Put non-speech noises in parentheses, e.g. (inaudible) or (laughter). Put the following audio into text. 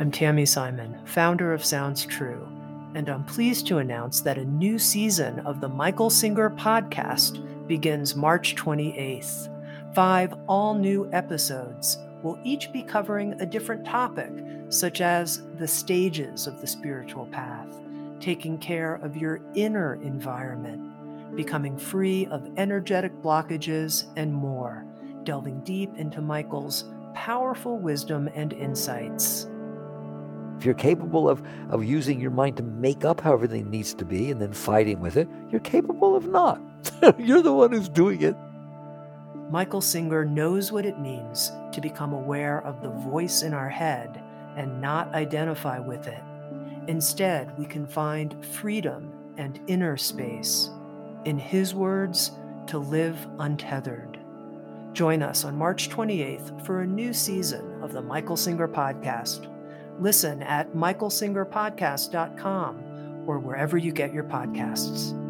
I'm Tami Simon, founder of Sounds True, and I'm pleased to announce that a new season of the Michael Singer podcast begins March 28th. Five all new episodes will each be covering a different topic, such as the stages of the spiritual path, taking care of your inner environment, becoming free of energetic blockages, and more, delving deep into Michael's powerful wisdom and insights. If you're capable of, of using your mind to make up how everything needs to be and then fighting with it, you're capable of not. (laughs) you're the one who's doing it. Michael Singer knows what it means to become aware of the voice in our head and not identify with it. Instead, we can find freedom and inner space. In his words, to live untethered. Join us on March 28th for a new season of the Michael Singer Podcast. Listen at michaelsingerpodcast.com or wherever you get your podcasts.